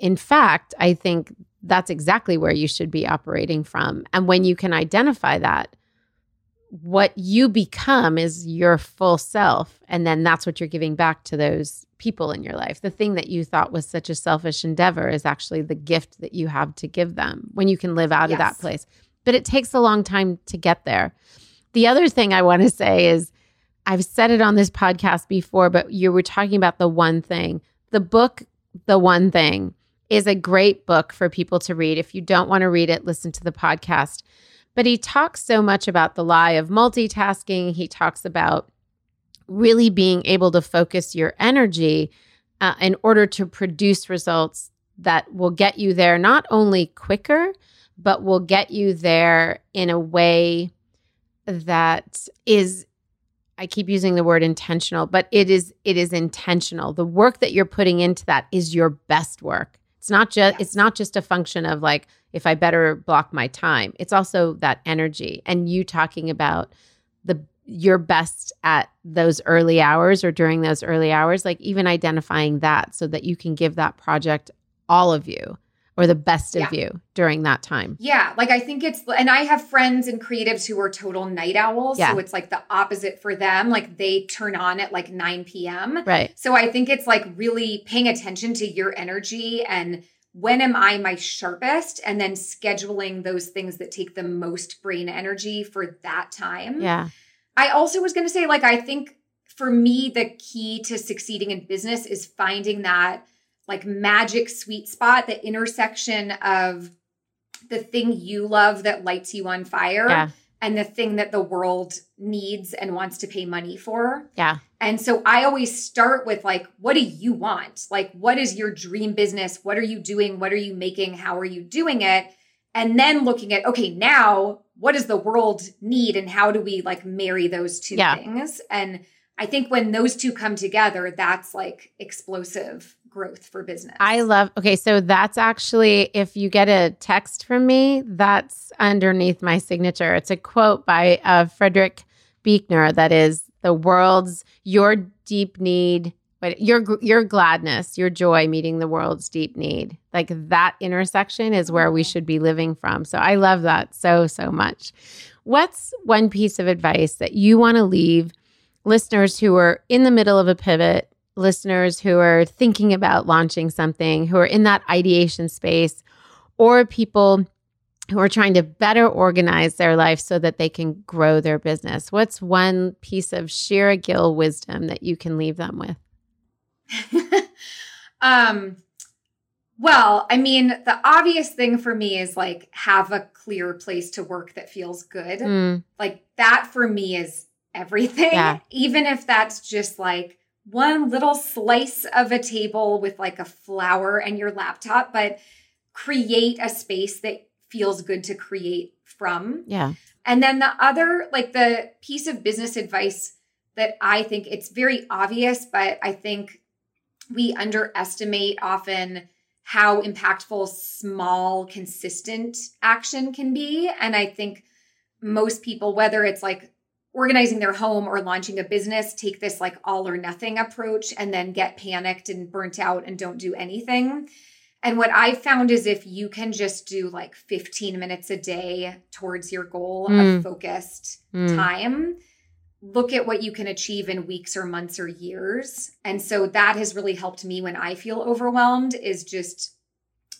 A: in fact i think that's exactly where you should be operating from. And when you can identify that what you become is your full self. And then that's what you're giving back to those people in your life. The thing that you thought was such a selfish endeavor is actually the gift that you have to give them when you can live out of that place. But it takes a long time to get there. The other thing i want to say is i've said it on this podcast before but you were talking about the one thing. The book the one thing is a great book for people to read if you don't want to read it listen to the podcast but he talks so much about the lie of multitasking. He talks about really being able to focus your energy uh, in order to produce results that will get you there not only quicker, but will get you there in a way that is I keep using the word intentional, but it is it is intentional. The work that you're putting into that is your best work. It's not just it's not just a function of like if I better block my time. It's also that energy and you talking about the your best at those early hours or during those early hours, like even identifying that so that you can give that project all of you or the best of
B: Yeah.
A: you during that time.
B: Yeah, like I think it's, and I have friends and creatives who are total night owls.
A: Yeah.
B: So it's like the opposite for them. Like they turn on at like 9 p.m.
A: Right.
B: So I think it's like really paying attention to your energy and when am I my sharpest and then scheduling those things that take the most brain energy for that time.
A: Yeah.
B: I also was going to say, like, I think for me, the key to succeeding in business is finding that like magic sweet spot, the intersection of the thing you love that lights you on fire
A: Yeah.
B: and the thing that the world needs and wants to pay money for.
A: Yeah.
B: And so I always start with like, what do you want? Like, what is your dream business? What are you doing? What are you making? How are you doing it? And then looking at, okay, now what does the world need and how do we like marry those two
A: Yeah.
B: things? And I think when those two come together, that's like explosive growth for business.
A: I love. Okay, so that's actually if you get a text from me, that's underneath my signature. It's a quote by uh, Frederick Buechner that is the world's your deep need, but your your gladness, your joy meeting the world's deep need. Like that intersection is where we should be living from. So I love that so so much. What's one piece of advice that you want to leave listeners who are in the middle of a pivot, listeners who are thinking about launching something, who are in that ideation space, or people who are trying to better organize their life so that they can grow their business? What's one piece of Shira Gill wisdom that you can leave them with?
B: um well, I mean, the obvious thing for me is like have a clear place to work that feels good.
A: Mm,
B: Like that for me is everything.
A: Yeah.
B: Even if that's just like one little slice of a table with like a flower and your laptop, but create a space that feels good to create from.
A: yeah.
B: And then the other, like the piece of business advice that I think it's very obvious, but I think we underestimate often how impactful small, consistent action can be. And I think most people, whether it's like organizing their home or launching a business, take this like all or nothing approach and then get panicked and burnt out and don't do anything. And what I found is if you can just do like 15 minutes a day towards your goal
A: Mm.
B: of focused
A: Mm.
B: time, look at what you can achieve in weeks or months or years. And so that has really helped me when I feel overwhelmed is just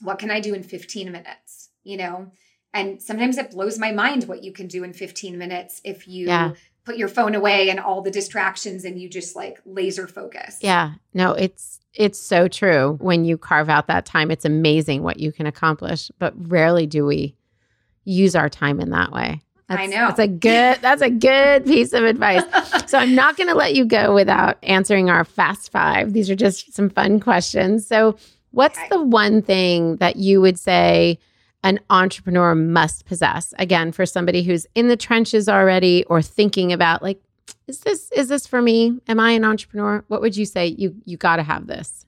B: what can I do in 15 minutes, you know? And sometimes it blows my mind what you can do in 15 minutes if you
A: Yeah.
B: put your phone away and all the distractions and you just like laser focus.
A: Yeah. No, it's it's so true. When you carve out that time, it's amazing what you can accomplish, but rarely do we use our time in that way. That's,
B: I know.
A: That's a good that's a good piece of advice. so I'm not going to let you go without answering our fast 5. These are just some fun questions. So, what's
B: Okay.
A: the one thing that you would say an entrepreneur must possess? Again, for somebody who's in the trenches already or thinking about like is this is this for me? Am I an entrepreneur? What would you say you you got to have this?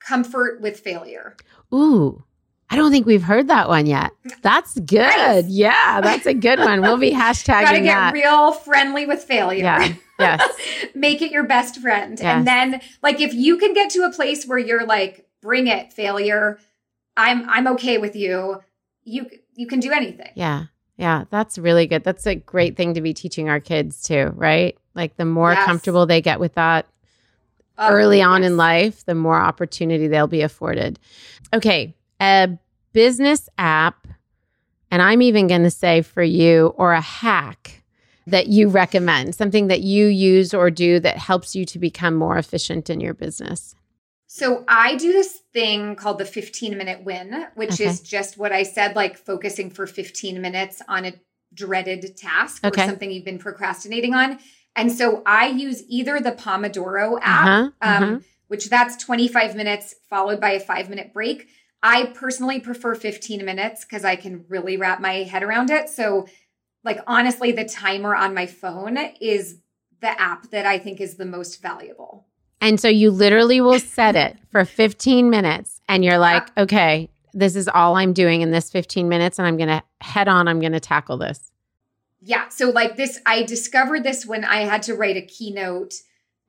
B: Comfort with failure.
A: Ooh. I don't think we've heard that one yet. That's good.
B: Nice.
A: Yeah, that's a good one. We'll be hashtagging
B: Got to get
A: that.
B: real friendly with failure.
A: Yeah. Yes.
B: Make it your best friend.
A: Yes.
B: And then like if you can get to a place where you're like bring it failure, I'm I'm okay with you. You you can do anything.
A: Yeah. Yeah. That's really good. That's a great thing to be teaching our kids too, right? Like the more
B: Yes.
A: comfortable they get with that
B: Oh,
A: early on
B: yes.
A: in life, the more opportunity they'll be afforded. Okay. A business app, and I'm even going to say for you, or a hack that you recommend, something that you use or do that helps you to become more efficient in your business.
B: So I do this thing called the 15 minute win, which
A: Okay.
B: is just what I said, like focusing for 15 minutes on a dreaded task
A: Okay.
B: or something you've been procrastinating on. And so I use either the Pomodoro app,
A: Uh-huh,
B: um,
A: uh-huh.
B: which that's 25 minutes followed by a five minute break. I personally prefer 15 minutes because I can really wrap my head around it. So, like, honestly, the timer on my phone is the app that I think is the most valuable.
A: And so you literally will set it for 15 minutes and you're like, uh-huh. okay, this is all I'm doing in this 15 minutes and I'm going to head on, I'm going to tackle this.
B: Yeah. So, like this, I discovered this when I had to write a keynote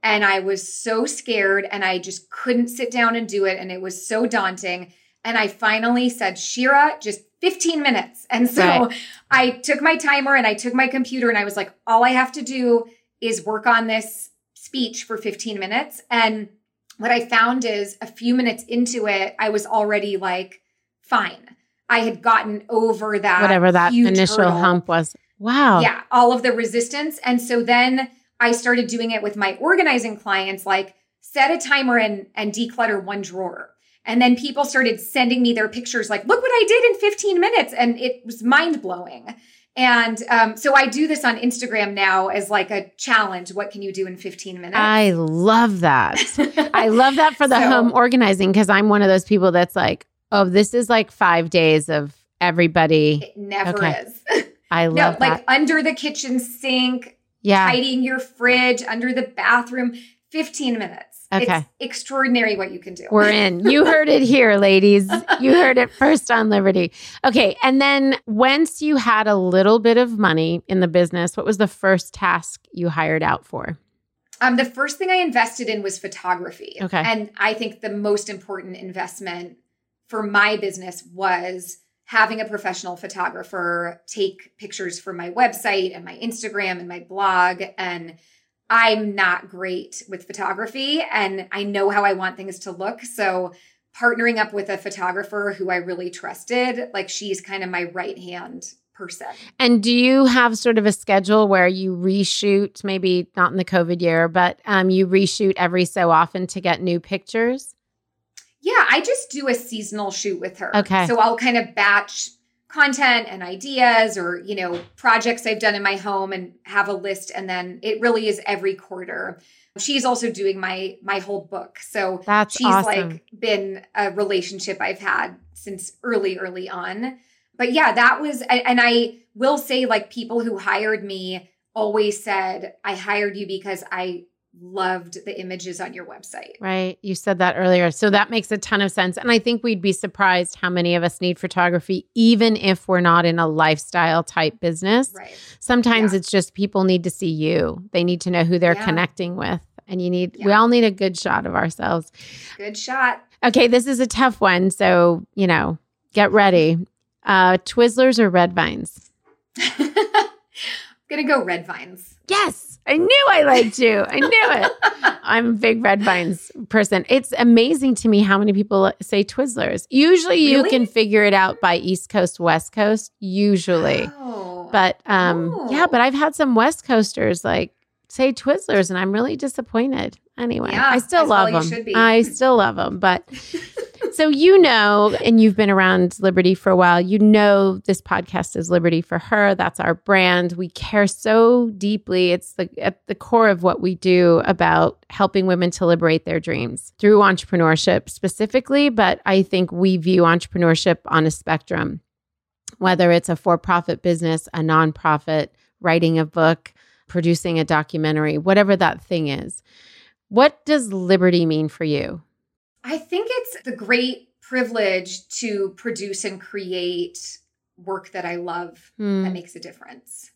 B: and I was so scared and I just couldn't sit down and do it. And it was so daunting. And I finally said, Shira, just 15 minutes. And so
A: Right.
B: I took my timer and I took my computer and I was like, all I have to do is work on this speech for 15 minutes. And what I found is a few minutes into it, I was already like, fine. I had gotten over that
A: Whatever that initial
B: hurdle.
A: hump was. Wow.
B: Yeah, all of the resistance. And so then I started doing it with my organizing clients, like set a timer and, and declutter one drawer. And then people started sending me their pictures, like, look what I did in 15 minutes. And it was mind blowing. And um, so I do this on Instagram now as like a challenge. What can you do in 15 minutes?
A: I love that. I love that for the
B: So-
A: home organizing because I'm one of those people that's like, oh, this is like five days of everybody.
B: it never
A: Okay.
B: is.
A: I
B: no,
A: love
B: like under the kitchen sink,
A: Yeah.
B: tidying your fridge, under the bathroom, 15 minutes.
A: Okay.
B: It's extraordinary what you can do.
A: We're in. You heard it here, ladies. You heard it first on Liberty. Okay. And then once you had a little bit of money in the business, what was the first task you hired out for?
B: Um, the first thing I invested in was photography.
A: Okay.
B: And I think the most important investment for my business was having a professional photographer take pictures for my website and my Instagram and my blog. And I'm not great with photography and I know how I want things to look. So partnering up with a photographer who I really trusted, like she's kind of my right hand person.
A: And do you have sort of a schedule where you reshoot, maybe not in the COVID year, but um, you reshoot every so often to get new pictures?
B: Yeah, I just do a seasonal shoot with her.
A: Okay.
B: So I'll kind of batch content and ideas or, you know, projects I've done in my home and have a list and then it really is every quarter. She's also doing my my whole book. So
A: That's
B: she's
A: awesome.
B: like been a relationship I've had since early early on. But yeah, that was and and I will say like people who hired me always said I hired you because I loved the images on your website.
A: Right. You said that earlier. So that makes a ton of sense. And I think we'd be surprised how many of us need photography, even if we're not in a lifestyle type business.
B: Right.
A: Sometimes
B: Yeah.
A: it's just people need to see you, they need to know who they're
B: Yeah.
A: connecting with. And you need, we all need a good shot of ourselves.
B: Good shot.
A: Okay. This is a tough one. So, you know, get ready. Uh, Twizzlers or red vines?
B: gonna go red vines.
A: Yes, I knew I liked you. I knew it. I'm a big red vines person. It's amazing to me how many people say Twizzlers. Usually you
B: Really?
A: can figure it out by East Coast, West Coast, usually.
B: Oh,
A: But um,
B: Oh.
A: yeah, but I've had some West Coasters like say Twizzlers, and I'm really disappointed. Anyway,
B: Yeah,
A: I still
B: as well
A: love them. I still love them, but. So you know, and you've been around Liberty for a while. You know, this podcast is Liberty for Her. That's our brand. We care so deeply. It's the at the core of what we do about helping women to liberate their dreams through entrepreneurship specifically. But I think we view entrepreneurship on a spectrum, whether it's a for-profit business, a nonprofit, writing a book, producing a documentary, whatever that thing is. What does liberty mean for you?
B: I think it's the great privilege to produce and create work that I love
A: Hmm.
B: that makes a difference.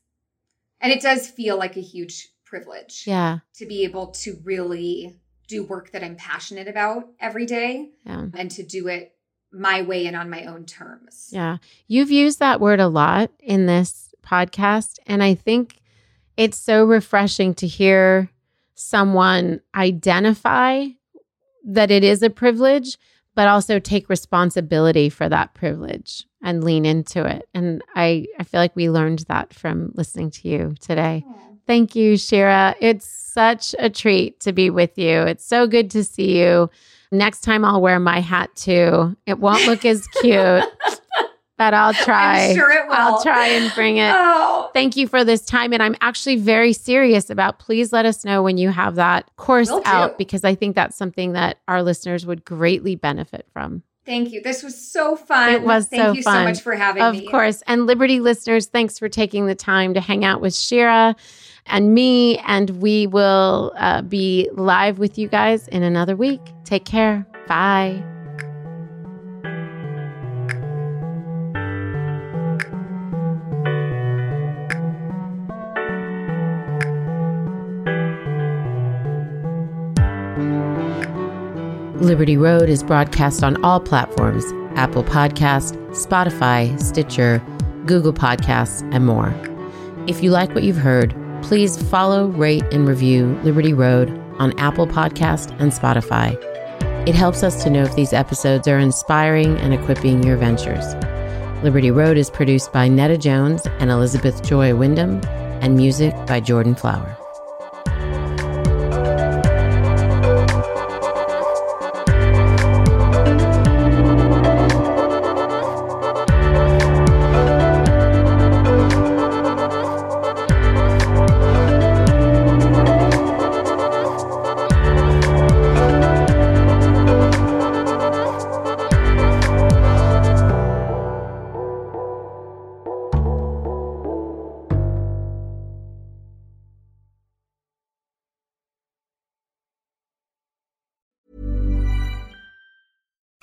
B: And it does feel like a huge privilege
A: Yeah.
B: to be able to really do work that I'm passionate about every day
A: Yeah.
B: and to do it my way and on my own terms.
A: Yeah. You've used that word a lot in this podcast. And I think it's so refreshing to hear someone identify that it is a privilege, but also take responsibility for that privilege and lean into it. And I, I feel like we learned that from listening to you today. Thank you, Shira. It's such a treat to be with you. It's so good to see you. Next time I'll wear my hat too. It won't look as cute, but I'll try.
B: I'm sure it will.
A: I'll try and bring it.
B: Oh,
A: Thank you for this time. And I'm actually very serious about please let us know when you have that course
B: Will do.
A: out because I think that's something that our listeners would greatly benefit from.
B: thank you. This was so fun.
A: It was
B: Thank
A: so
B: you
A: fun.
B: so much for having
A: of
B: me.
A: Of course. And Liberty listeners, thanks for taking the time to hang out with Shira and me. And we will uh, be live with you guys in another week. Take care. Bye. Liberty Road is broadcast on all platforms Apple Podcast, Spotify, Stitcher, Google Podcasts, and more. If you like what you've heard, please follow, rate, and review Liberty Road on Apple Podcast and Spotify. It helps us to know if these episodes are inspiring and equipping your ventures. Liberty Road is produced by Netta Jones and Elizabeth Joy Wyndham, and music by Jordan Flower.